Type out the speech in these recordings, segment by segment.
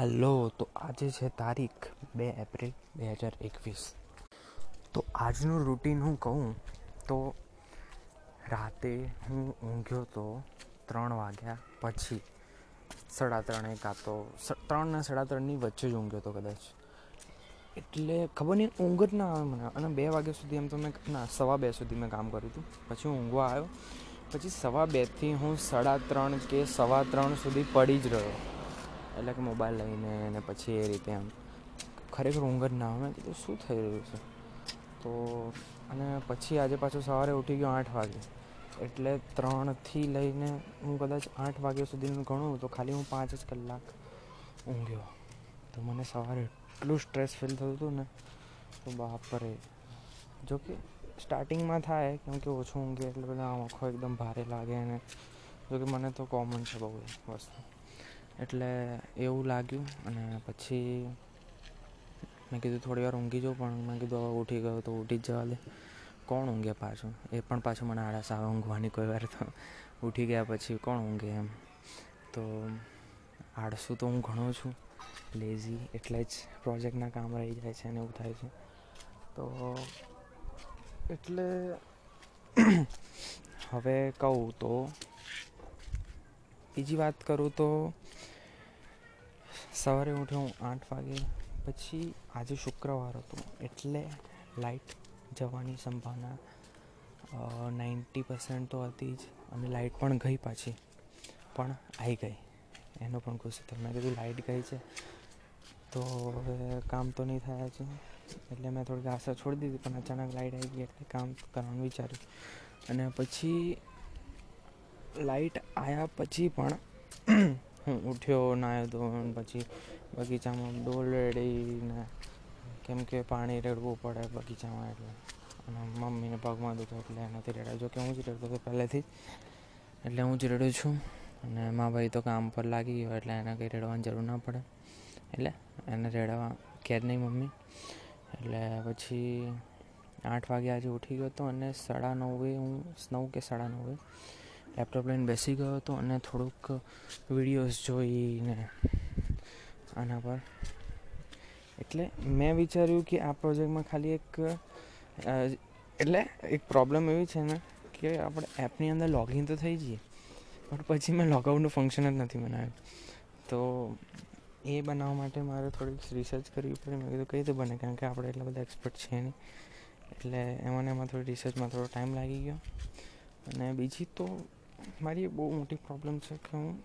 Hello, તો આજે છે તારીખ બે એપ્રિલ બે હજાર એકવીસ. તો આજનું રૂટીન હું કહું, તો રાતે હું ઊંઘ્યો તો ત્રણ વાગ્યા પછી સાડા ત્રણે કાં તો ત્રણ ને સાડા ત્રણની વચ્ચે જ ઊંઘ્યો તો કદાચ. એટલે ખબર નહીં, ઊંઘ જ ના આવે મને. અને બે વાગ્યા સુધી એમ તો મેં, ના, સવા બે સુધી મેં કામ કર્યું હતું. પછી ઊંઘવા આવ્યો. પછી સવા બેથી હું સાડા ત્રણ કે સવા ત્રણ સુધી પડી જ રહ્યો. એટલે કે મોબાઈલ લઈને ને પછી એ રીતે એમ. ખરેખર ઊંઘ જ ના આવે. કીધું, શું થઈ રહ્યું છે? તો અને પછી આજે પાછું સવારે ઉઠી ગયો આઠ વાગે. એટલે ત્રણથી લઈને હું કદાચ આઠ વાગ્યા સુધીનું ગણું તો ખાલી હું પાંચ જ કલાક ઊંઘ્યો. તો મને સવારે એટલું સ્ટ્રેસ ફીલ થતું હતું ને, તો બાપરે. જો કે સ્ટાર્ટિંગમાં થાય કેમ કે ઓછું ઊંઘે એટલે બધા આંખો એકદમ ભારે લાગે અને જો કે મને તો કોમન છે બહુ વસ્તુ. એટલે એવું લાગ્યું અને પછી મેં કીધું થોડી વાર ઊંઘી જાઉં, પણ મેં કીધું હવે ઉઠી ગયો તો ઉઠી જ જવા દે. કોણ ઊંઘે પાછું? એ પણ પાછું મને આળસ આવે ઊંઘવાની કોઈ વાર તો. ઉઠી ગયા પછી કોણ ઊંઘે એમ? તો આળસું તો હું ઘણો છું. લેઝી એટલે જ પ્રોજેક્ટના કામ રહી જાય છે અને એવું થાય છે. તો એટલે હવે કહું તો, બીજી વાત કરું તો સવારે ઉઠ્યો હું આઠ વાગે, પછી આજે શુક્રવાર હતો, એટલે લાઇટ જવાની સંભાવના નાઇન્ટી પર્સન્ટ તો હતી જ અને લાઇટ પણ ગઈ પાછી, પણ આવી ગઈ. એનો પણ ખુશી થયો. મેં કીધું લાઇટ ગઈ છે, તો હવે કામ તો નહીં થયા છે એટલે મેં થોડીક આશા છોડી દીધી, પણ અચાનક લાઇટ આવી ગઈ એટલે કામ કરવાનું વિચાર્યું. અને પછી લાઇટ આવ્યા પછી પણ હું ઉઠ્યો, નાહ્યો ધોયો પછી બગીચામાં ડોલ રેડીને કેમ કે પાણી રેડવું પડે બગીચામાં એટલે. અને મમ્મીને પગમાં દુખો એટલે એનાથી રેડાય. જો કે હું જ રેડતો હતો પહેલેથી, એટલે હું જ રેડું છું. અને મા ભાઈ તો કામ પર લાગી ગયો એટલે એને કંઈ રેડવાની જરૂર ના પડે. એટલે એને રેડવા કે નહીં મમ્મી. એટલે પછી આઠ વાગે આજે ઉઠી ગયો હતો અને સાડા નવે હું, નવ કે સાડા નવે લેપટોપ લઈને બેસી ગયો હતો અને થોડુંક વિડીયોઝ જોઈને આના પર. એટલે મેં વિચાર્યું કે આ પ્રોજેક્ટમાં ખાલી એક એટલે એક પ્રોબ્લેમ એવી છે ને કે આપણે એપની અંદર લોગિન તો થઈ જઈએ, પણ પછી મેં લોગઆઉટનું ફંક્શન જ નથી બનાવ્યું. તો એ બનાવવા માટે મારે થોડીક રિસર્ચ કરવી પડે. મેં કીધું કઈ રીતે બને? કારણ કે આપણે એટલા બધા એક્સપર્ટ છે નહીં. એટલે એમાં ને એમાં થોડી રિસર્ચમાં થોડો ટાઈમ લાગી ગયો. અને બીજી તો મારી બહુ મોટી પ્રોબ્લેમ છે કે હું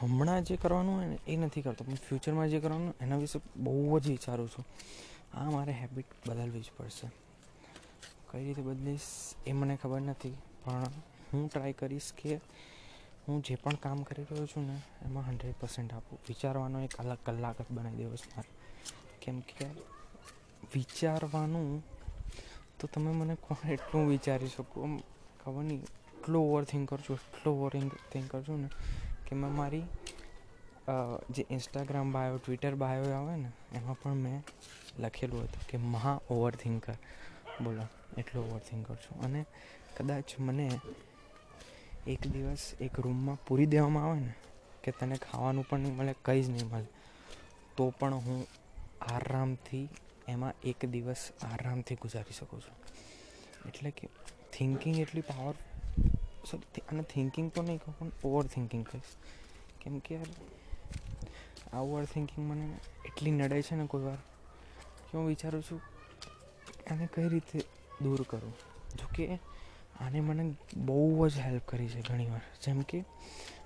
હમણાં જે કરવાનું હોય ને, એ નથી કરતો. પણ ફ્યુચરમાં જે કરવાનું, એના વિશે બહુ જ વિચારું છું. આ મારે હેબિટ બદલવી જ પડશે. કઈ રીતે બદલીશ, એ મને ખબર નથી. પણ હું ટ્રાય કરીશ કે હું જે પણ કામ કરી રહ્યો છું ને, એમાં હંડ્રેડ પર્સન્ટ આપું. વિચારવાનો એક અલગ કલાક જ બનાવી દેવો છે મારે. કેમ કે વિચારવાનું, તો તમે મને કોણ એટલું વિચારી શકો? ખબર નહીં એટલું ઓવર થિંક કરું છું એટલું ઓવર થિંક કરું છું ને કે મેં મારી જે ઇન્સ્ટાગ્રામ બાયો ટ્વિટર બાયો આવે ને, એમાં પણ મેં લખેલું હતું કે મહા ઓવર થિંકર બોલો, એટલું ઓવર થિંકર છું અને કદાચ મને એક દિવસ એક રૂમમાં પૂરી દેવામાં આવે ને, કે તને ખાવાનું પણ નહીં મળે, કંઈ જ નહીં મળે, તો પણ હું આરામથી એમાં એક દિવસ આરામથી ગુજારી શકું છું. એટલે કે થિંકિંગ એટલી પાવર સોરી અને થિંકિંગ તો નહીં કહું, પણ ઓવર થિંકિંગ કહીશ. કેમ કે યાર, આ ઓવર થિંકિંગ મને એટલી નડે છે ને કોઈ વાર, કે હું વિચારું છું, આને કઈ રીતે દૂર કરું? જો કે આને મને બહુ જ હેલ્પ કરી છે ઘણીવાર જેમ કે,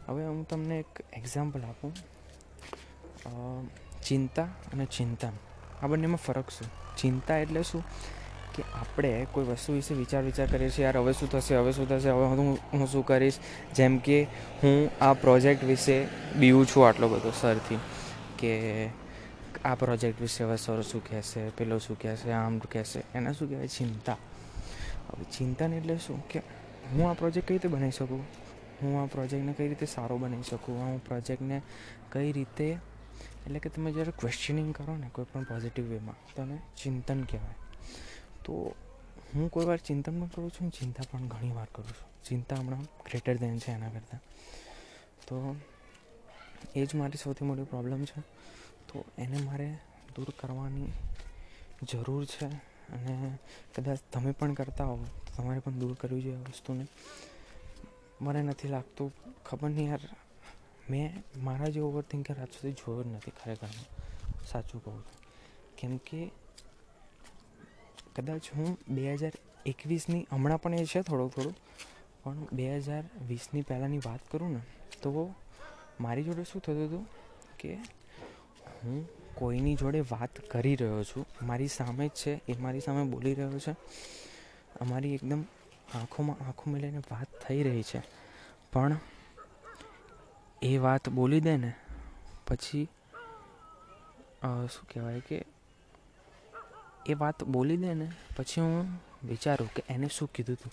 હવે હું તમને એક એક્ઝામ્પલ આપું. ચિંતા અને ચિંતન. આ બંનેમાં ફરક શું? ચિંતા એટલે શું? કે આપણે કોઈ વસ્તુ વિશે વિચાર વિચાર કરીએ છીએ, યાર, હવે શું થશે? હવે શું થશે? હવે હું હું શું કરીશ? જેમ કે હું આ પ્રોજેક્ટ વિશે બીવું છું આટલો બધો સરથી કે આ પ્રોજેક્ટ વિશે હવે સર શું કહેશે, પેલો શું કહેશે, આમ કહેશે, એને શું કહેવાય? ચિંતા. હવે ચિંતન એટલે શું? કે હું આ પ્રોજેક્ટ કઈ રીતે બનાવી શકું? હું આ પ્રોજેક્ટને કઈ રીતે સારો બનાવી શકું? હું પ્રોજેક્ટને કઈ રીતે, એટલે કે તમે જ્યારે ક્વેશ્ચનિંગ કરો ને કોઈ પણ પોઝિટિવ વેમાં તો ચિંતન કહેવાય. તો હું કોઈ વાર ચિંતન પણ કરું છું ચિંતા પણ ઘણી વાર કરું છું. ચિંતા હમણાં ગ્રેટર દેન છે એના કરતાં. તો એ જ મારી સૌથી મોટી પ્રોબ્લેમ છે. તો એને મારે દૂર કરવાની જરૂર છે અને કદાચ તમે પણ કરતા હો, તો તમારે પણ દૂર કરવી જોઈએ આ વસ્તુને. મને નથી લાગતું, ખબર નહીં યાર, મેં મારા જે ઓવર થિંકર આજ સુધી જોયો જ નથી ખરેખર. સાચું કહું છું કેમ કે કદાચ હું બે હજાર એકવીસની, હમણાં પણ એ છે થોડું થોડું, પણ બે હજાર વીસની પહેલાંની વાત કરું ને, તો મારી જોડે શું થતું હતું કે હું કોઈની જોડે વાત કરી રહ્યો છું, મારી સામે જ છે, એ મારી સામે બોલી રહ્યો છે, અમારી એકદમ આંખોમાં આંખો મિલાઈને વાત થઈ રહી છે, પણ એ વાત બોલી દે ને, પછી શું કહેવાય કે એ વાત બોલી દે ને, પછી હું વિચારું કે એને શું કીધું હતું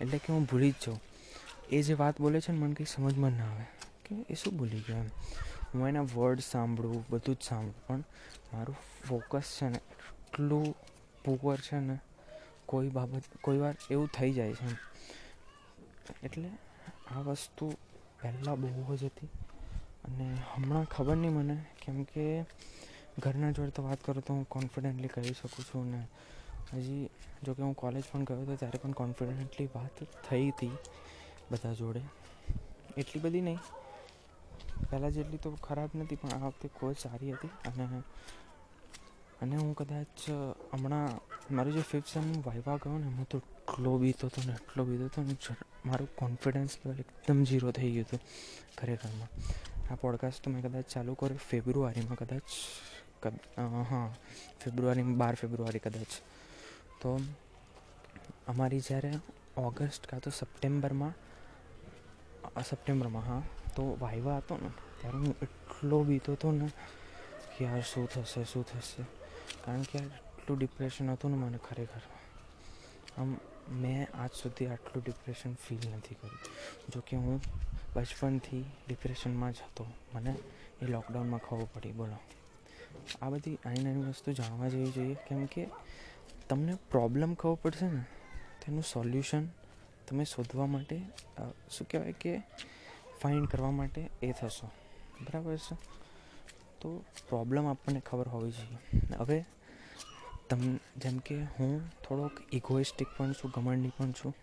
એટલે કે હું ભૂલી જ જાઉં. એ જે વાત બોલે છે ને, મને કંઈ સમજમાં ના આવે. કે એ શું ભૂલી ગયો એમ. હું એના વર્ડ સાંભળું, બધું જ સાંભળું, પણ મારું ફોકસ છે ને, એટલું પુઅર છે ને, કોઈ બાબત, કોઈ વાર એવું થઈ જાય છે એટલે આ વસ્તુ પહેલાં બહુ જ હતી. અને હમણાં ખબર નહીં મને, કેમ કે ઘરના જોડે તો વાત કરું તો હું કોન્ફિડન્ટલી કહી શકું છું ને. હજી જોકે હું કોલેજ પણ ગયો હતો ત્યારે પણ કોન્ફિડન્ટલી વાત થઈ હતી બધા જોડે. એટલી બધી નહીં. પહેલાં જેટલી તો ખરાબ નથી પણ આ વખતે ખૂબ સારી હતી. અને અને હું કદાચ હમણાં મારું જે ફિફ્થ સેમનું વાઇવા ગયો ને હું તો એટલો બીતો હતો ને, એટલો બીતો હતો ને મારું કોન્ફિડન્સ લેવલ એકદમ ઝીરો થઈ ગયું હતું ખરેખરમાં આ પોડકાસ્ટ તો મેં કદાચ ચાલુ કર્યું, ફેબ્રુઆરીમાં કદાચ હા ફેબ્રુઆરીમાં બાર ફેબ્રુઆરી કદાચ. તો અમારી જ્યારે ઓગસ્ટ કાં તો સપ્ટેમ્બરમાં સપ્ટેમ્બરમાં, હા, તો વાયવા હતો ને, ત્યારે હું એટલો બીતો હતો ને કે યાર શું થશે શું થશે? કારણ કે એટલું ડિપ્રેશન હતું ને મને ખરેખર. આમ મેં આજ સુધી આટલું ડિપ્રેશન ફીલ નથી કર્યું. જોકે હું બચપનથી ડિપ્રેશનમાં જ હતો. મને એ લોકડાઉનમાં ખબર પડી, બોલો. આ બધી આની નાની વસ્તુ જાણવા જેવી જોઈએ. કેમ કે તમને પ્રોબ્લેમ ખબર પડશે ને, તેનું સોલ્યુશન તમે શોધવા માટે શું કહેવાય કે ફાઇન્ડ કરવા માટે એ થશો. બરાબર છે? તો પ્રોબ્લેમ આપણને ખબર હોવી જોઈએ. હવે તમ, જેમ કે હું થોડોક ઇગોઇસ્ટિક પણ છું, ઘમંડી પણ છું.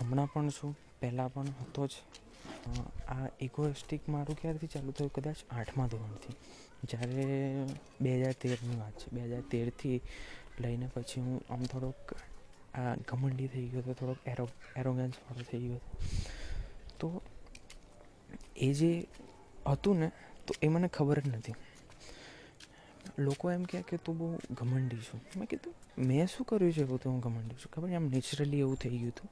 હમણાં પણ છું, પહેલાં પણ હતો જ. આ ઇગોઇસ્ટિક મારું ક્યારથી ચાલુ થયું? કદાચ આઠમા ધોરણથી. જ્યારે બે હજાર તેરની વાત છે. બે હજાર તેરથી લઈને પછી હું આમ થોડોક આ ઘમંડી થઈ ગયો હતો, થોડોક એરો એરોગન્સવાળો થઈ ગયો તો એ જે હતું ને, તો એ મને ખબર જ નથી. લોકો એમ કહે કે તું બહુ ઘમંડી છું. મેં કીધું, મેં શું કર્યું છે એવું? તો હું ઘમંડી છું. ખબર આમ નેચરલી એવું થઈ ગયું હતું.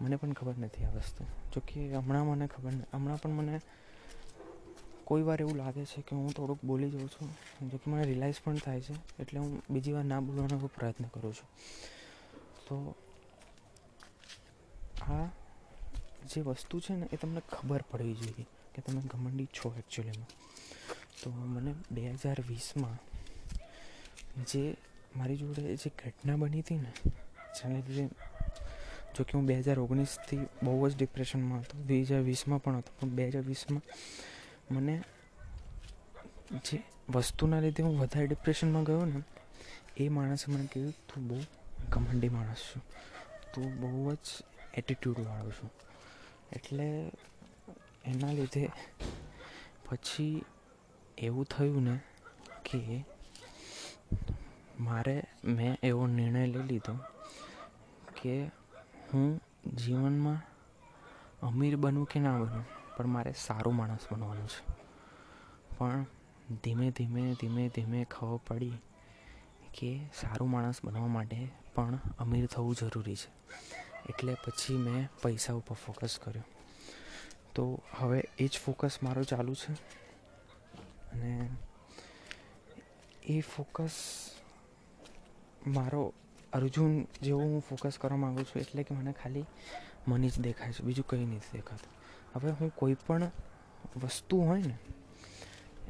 મને પણ ખબર નથી આ વસ્તુ. જોકે હમણાં મને ખબર હમણાં પણ મને કોઈ વાર એવું લાગે છે કે હું થોડુંક બોલી જાઉં છું, જો કે મને રિલાઇઝ પણ થાય છે, એટલે હું બીજી વાર ના બોલવાનો પ્રયત્ન કરું છું. તો આ જે વસ્તુ છે ને, એ તમને ખબર પડવી જોઈએ કે તમે ઘમંડી છો એકચ્યુઅલીમાં તો મને બે હજાર વીસમાં જે મારી જોડે જે ઘટના બની હતી ને, જેને લીધે જો કે હું બે હજાર ઓગણીસથી બહુ જ ડિપ્રેશનમાં હતો. બે હજાર વીસમાં પણ હતો. પણ બે હજાર વીસમાં મને જે વસ્તુના લીધે હું વધારે ડિપ્રેશનમાં ગયો ને, એ માણસે મને કીધું તું બહુ ઘમંડી માણસ છું. તું બહુ જ એટીટ્યૂડવાળો છું. એટલે એના લીધે પછી એવું થયું ને કે મારે, મેં એવો નિર્ણય લઈ લીધો કે હું જીવનમાં અમીર બનું કે ના બનું, પણ મારે સારું માણસ બનવાનું છે. પણ ધીમે ધીમે ધીમે ધીમે ખબર પડી કે સારું માણસ બનવા માટે પણ અમીર થવું જરૂરી છે. એટલે પછી મેં પૈસા ઉપર ફોકસ કર્યો. તો હવે એ જ ફોકસ મારો ચાલુ છે. અને એ ફોકસ મારો અર્જુન જેવો હું ફોકસ કરવા માગું છું, એટલે કે મને ખાલી મની જ દેખાય છે, બીજું કંઈ નથી દેખાતું. હવે હું કોઈ પણ વસ્તુ હોય ને,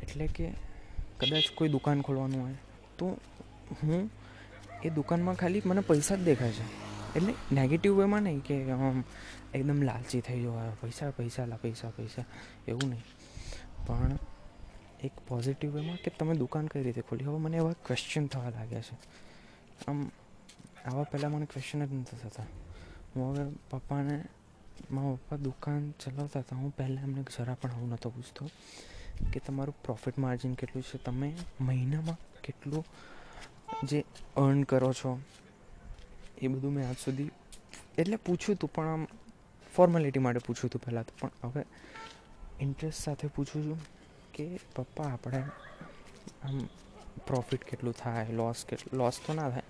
એટલે કે કદાચ કોઈ દુકાન ખોલવાનું હોય, તો હું એ દુકાનમાં ખાલી મને પૈસા જ દેખાય છે. એટલે નેગેટિવ વેમાં નહીં કે આમ એકદમ લાલચી થઈ જવા, પૈસા પૈસા, લા, પૈસા પૈસા, એવું નહીં. પણ એક પોઝિટિવ વેમાં કે તમે દુકાન કઈ રીતે ખોલી? હવે મને એવા ક્વેશ્ચન થવા લાગ્યા છે. આમ આવા પહેલાં મને ક્વેશ્ચન જ નથી થતા. હું હવે પપ્પાને, મારા પપ્પા દુકાન ચલાવતા હતા. હું પહેલાં એમને જરા પણ આવું નહોતો પૂછતો કે તમારું પ્રોફિટ માર્જિન કેટલું છે? તમે મહિનામાં કેટલું જે અર્ન કરો છો? એ બધું મેં આજ સુધી એટલે પૂછ્યું હતું પણ આમ ફોર્માલિટી માટે પૂછ્યું હતું પહેલાં તો. પણ હવે ઇન્ટરેસ્ટ સાથે પૂછું છું કે પપ્પા, આપણે આમ પ્રોફિટ કેટલું થાય લોસ કેટલું લોસ તો ના થાય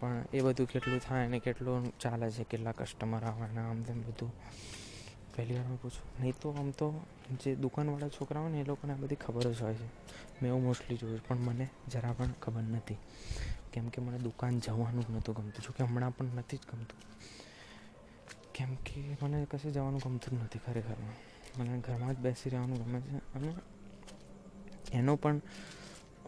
પણ એ બધું કેટલું થાય ને કેટલું ચાલે છે, કેટલા કસ્ટમર આવે ને આમ તેમ બધું. પહેલી વાર પૂછું. નહીં તો આમ તો જે દુકાનવાળા છોકરા હોય ને એ લોકોને આ બધી ખબર જ હોય છે. મેં એવું મોસ્ટલી જોયું પણ મને જરા પણ ખબર નથી. કેમ કે મને દુકાન જવાનું જ નહોતું ગમતું, જોકે હમણાં પણ નથી જ ગમતું. કેમ કે મને કશે જવાનું ગમતું જ નથી ખરેખરમાં. મને ઘરમાં જ બેસી રહેવાનું ગમે છે અને એનો પણ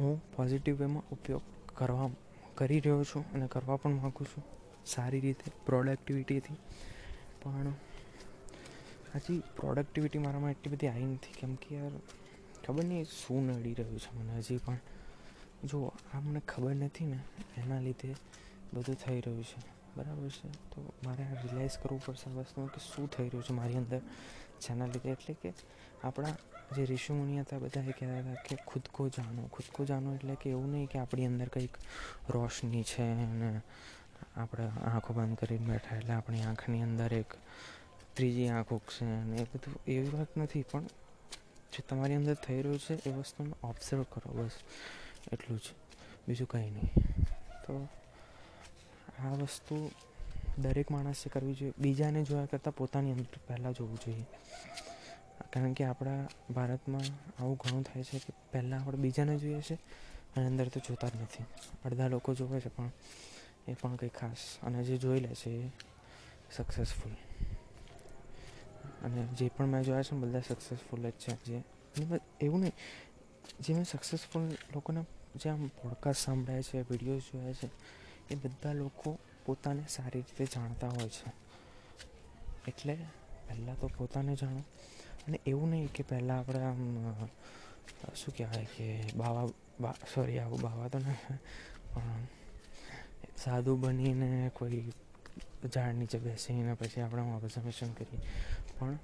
હું પોઝિટિવ વેમાં ઉપયોગ કરવા કરી રહ્યો છું અને કરવા પણ માગું છું. સારી રીતે પ્રોડક્ટિવિટીથી પણ હજી પ્રોડક્ટિવિટી મારામાં એટલી બધી આવી નથી. કેમ કે યાર, ખબર નહીં શું નડી રહ્યું છે મને હજી પણ. જો, આ મને ખબર નથી ને, એના લીધે બધું થઈ રહ્યું છે. બરાબર છે? તો મારે આ રિયલાઇઝ કરવું પડશે આ વસ્તુમાં કે શું થઈ રહ્યું છે મારી અંદર? જેના લીધે એટલે કે આપણા જે ઋષિ મુનિ હતા બધા એ કહેતા હતા કે ખુદ કો જાણો ખુદ કો જાણો એટલે કે એવું નહીં કે આપણી અંદર કંઈક રોશની છે અને આપણે આંખો બંધ કરીને બેઠા એટલે આપણી આંખની અંદર એક ત્રીજી આંખ ઉગશે અને એ બધું એવી વાત નથી, પણ જે તમારી અંદર થઈ રહ્યું છે એ વસ્તુને ઓબ્ઝર્વ કરો, બસ એટલું જ. બીજું કંઈ નહીં. તો આ વસ્તુ દરેક માણસે કરવી જોઈએ. બીજાને જોયા કરતાં પોતાની અંદર પહેલાં જોવું જોઈએ. કારણ કે આપણા ભારતમાં આવું ઘણું થાય છે કે પહેલાં આપણે બીજાને જોઈએ છે અને અંદર તો જોતા જ નથી. અડધા લોકો જોવે છે પણ એ પણ કંઈ ખાસ. અને જે જોઈ લે છે એ સક્સેસફુલ અને જે પણ મેં જોયા છે ને બધા સક્સેસફુલ જ છે. જે એવું નહીં. જે મેં સક્સેસફુલ લોકોના જે આમ પોડકાસ્ટ સાંભળ્યા છે વિડીયોઝ જોયા છે, એ બધા લોકો પોતાને સારી રીતે જાણતા હોય છે. એટલે પહેલાં તો પોતાને જાણો. અને એવું નહીં કે પહેલાં આપણે, આમ શું કહેવાય કે બાવા, બા સોરી આવું બાવા તો ના પણ સાધુ બનીને કોઈ ઝાડ નીચે બેસીને પછી આપણે હું ઓબ્ઝર્વેશન કરીએ. પણ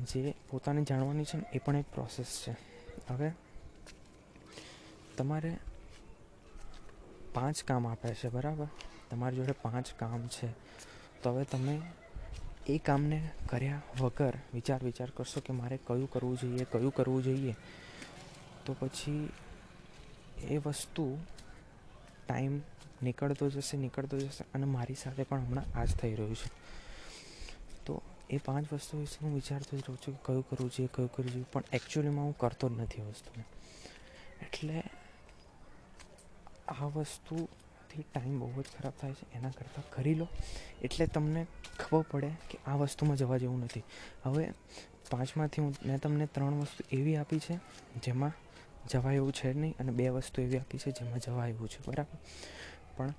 જે પોતાને જાણવાની છે ને, એ પણ એક પ્રોસેસ છે. હવે તમારે પાંચ કામ આપે છે, બરાબર? તમારી જોડે પાંચ કામ છે. તો હવે તમે એ કામને કર્યા વગર વિચાર વિચાર કરશો કે મારે કયું કરવું જોઈએ, કયું કરવું જોઈએ. તો પછી એ વસ્તુ ટાઈમ નીકળતો જશે નીકળતો જશે અને મારી સાથે પણ હમણાં આ જ થઈ રહ્યું છે. તો એ પાંચ વસ્તુ વિશે હું વિચારતો જ રહું છું કે કયું કરવું જોઈએ, કયું કરવું જોઈએ, પણ એકચ્યુઅલીમાં હું કરતો જ નથી વસ્તુને. એટલે આ વસ્તુથી ટાઈમ બહુ જ ખરાબ થાય છે, એના કરતાં કરી લો. એટલે તમને ખબર પડે કે આ વસ્તુમાં જવા જેવું નથી. હવે પાંચમાંથી હું, મેં તમને ત્રણ વસ્તુ એવી આપી છે, જેમાં જવા એવું છે નહીં, અને બે વસ્તુ એવી આપી છે, જેમાં જવા એવું છે, બરાબર? પણ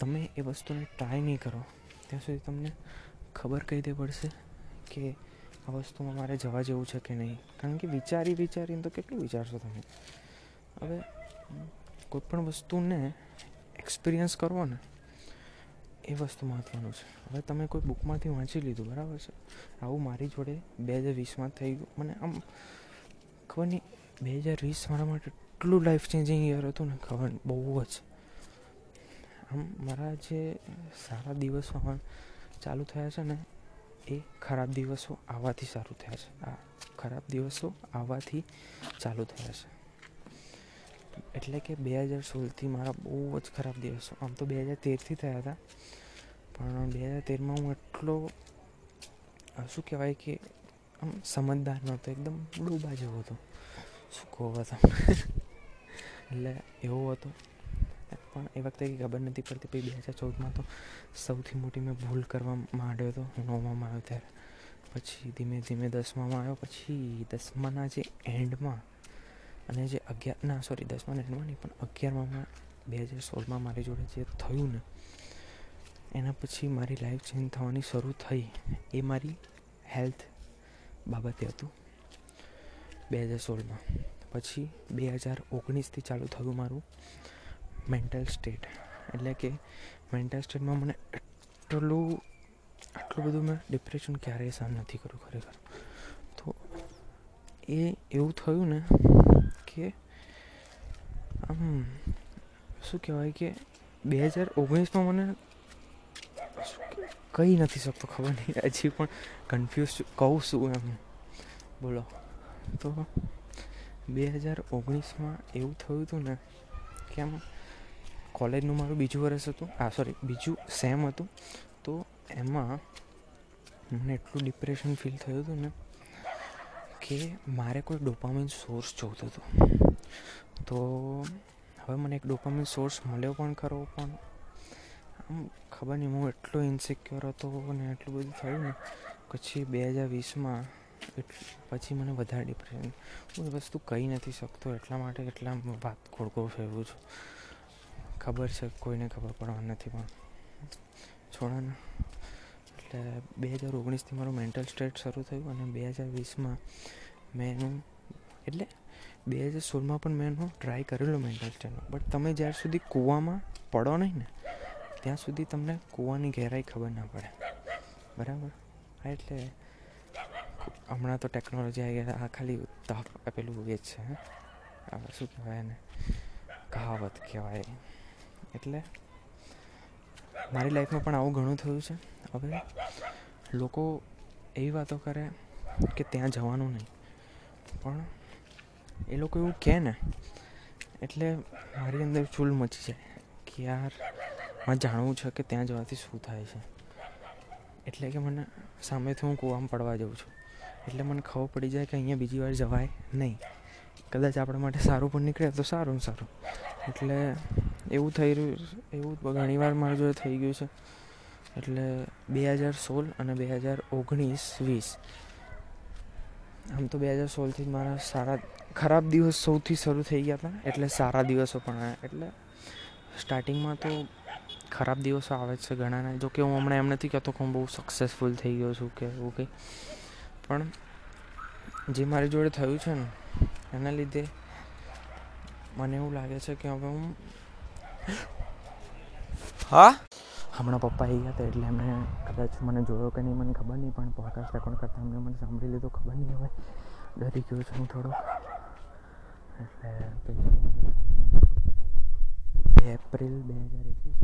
તમે એ વસ્તુને ટ્રાય નહીં કરો. ત્યાં સુધી તમને ખબર કહી દે પડશે કે આ વસ્તુમાં મારે જવા જેવું છે કે નહીં? કારણ કે વિચારી વિચારીને તો કેટલું વિચારશો તમે? હવે કોઈપણ વસ્તુને એક્સપિરિયન્સ કરવો ને એ વસ્તુ મહત્ત્વનું છે. હવે તમે કોઈ બુકમાંથી વાંચી લીધું, બરાબર છે? આવું મારી જોડે બે હજાર વીસમાં થઈ ગયું. મને આમ ખબર નહીં, બે હજાર વીસ મારા માટે એટલું લાઈફ ચેન્જિંગ યર હતું ને, ખબર બહુ જ. આમ મારા જે સારા દિવસો ચાલુ થયા છે ને, એ ખરાબ દિવસો આવવાથી સારું થયા છે. આ ખરાબ દિવસો આવવાથી ચાલુ થયા છે. એટલે કે બે હજાર સોળથી મારા બહુ જ ખરાબ દિવસો. આમ તો બે હજાર તેરથી થયા હતા. પણ બે હજાર તેરમાં હું એટલો શું કહેવાય કે, આમ સમજદાર નહોતો. એકદમ ડૂબા જેવો હતો. શું કહો તમને? એટલે એવો હતો. પણ એ વખતે કંઈ ખબર નથી પડતી પછી બે હજાર ચૌદમાં તો સૌથી મોટી મેં ભૂલ કરવા માંડ્યો હતો હું નવમામાં આવ્યો ત્યારે. પછી ધીમે ધીમે દસમામાં આવ્યો. પછી દસમાના જે એન્ડમાં અને જે અગિયાર ના સોરી દસમા નહીં પણ અગિયારમાં બે હજાર સોળમાં મારી જોડે જે થયું ને, એના પછી મારી લાઈફ ચેન્જ થવાની શરૂ થઈ એ મારી હેલ્થ બાબતે હતું, બે હજાર સોળમાં. પછી બે હજાર ઓગણીસથી ચાલુ થયું મારું મેન્ટલ સ્ટેટ એટલે કે મેન્ટલ સ્ટેટમાં મને એટલું આટલું બધું મેં ડિપ્રેશન ક્યારેય સહન નથી કર્યું ખરેખર. તો એ એવું થયું ને કે, આમ, શું કહેવાય કે, બે હજાર ઓગણીસમાં મને કહી નથી શકતો ખબર નહીં. હજી પણ કન્ફ્યુઝ કહું શું એમ. બોલો. તો બે હજાર ઓગણીસમાં એવું થયું હતું ને, કે આમ કોલેજનું મારું બીજું વર્ષ હતું. આ સોરી બીજું સેમ હતું. તો એમાં મને એટલું ડિપ્રેશન ફીલ થયું હતું ને કે મારે કોઈ ડોપામિન સોર્સ જોતું હતું. તો હવે મને એક ડોપામિન સોર્સ મળ્યો પણ ખરો, પણ આમ ખબર નહીં, હું એટલો ઇન્સિક્યોર હતો અને એટલું બધું થયું ને, પછી બે હજાર વીસમાં પછી મને વધારે ડિપ્રેશન હું એ વસ્તુ કહી નથી શકતો, એટલા માટે એટલા ગોળ ગોળ ફેરવું છું. ખબર છે, કોઈને ખબર પડવાની નથી પણ. છોડો એટલે બે હજાર ઓગણીસથી મારું મેન્ટલ સ્ટેટ શરૂ થયું અને બે હજાર વીસમાં મેં એનું એટલે બે હજાર સોળમાં પણ મેં એનો ટ્રાય કરેલો મેન્ટલ સ્ટેટનો બટ તમે જ્યાર સુધી કૂવામાં પડો નહીં ને, ત્યાં સુધી તમને કૂવાની ગહેરાઈ ખબર ના પડે. બરાબર? હા, એટલે હમણાં તો ટેકનોલોજી આવી ગયા, આ ખાલી તપ પેલું એ છે શું કહેવાય એને? કહાવત કહેવાય. એટલે મારી લાઈફમાં પણ આવું ઘણું થયું છે. હવે લોકો એવી વાતો કરે કે ત્યાં જવાનું નહીં. પણ એ લોકો એવું કહે ને, એટલે મારી અંદર ચૂલ મચી જાય કે યાર, મારે જાણવું છે કે ત્યાં જવાથી શું થાય છે. એટલે કે મને સામેથી હું કૂવામાં પડવા જાઉં છું. એટલે મને ખબર પડી જાય કે અહીંયા બીજી વાર જવાય નહીં. કદાચ આપણા માટે સારું પણ નીકળે તો સારું સારું. એટલે એવું થઈ રહ્યું એવું ઘણીવાર મારી જોડે થઈ ગયું છે. એટલે બે હજાર સોળ અને બે હજાર ઓગણીસ વીસ. આમ તો બે હજાર સોળથી જ મારા સારા ખરાબ દિવસ સૌથી શરૂ થઈ ગયા હતા. એટલે સારા દિવસો પણ આવ્યા. એટલે સ્ટાર્ટિંગમાં તો ખરાબ દિવસો આવે જ છે ઘણાના. જો કે હું હમણાં એમ નથી કહેતો કે હું બહુ સક્સેસફુલ થઈ ગયો છું કે એવું કંઈ. પણ જે મારી જોડે થયું છે ને, એના લીધે મને એવું લાગે છે કે હવે હું હા? હમણાં પપ્પા આવી ગયા હતા એટલે એમણે કદાચ મને જોયો કે નહીં, મને ખબર નહીં, પણ પોડકાસ્ટ રેકોર્ડ કરતાં એમને મને સાંભળી લીધું, ખબર નહીં હવે. ડરી ગયો છું હું થોડો. એટલે બે એપ્રિલ બે હજાર એકવીસ.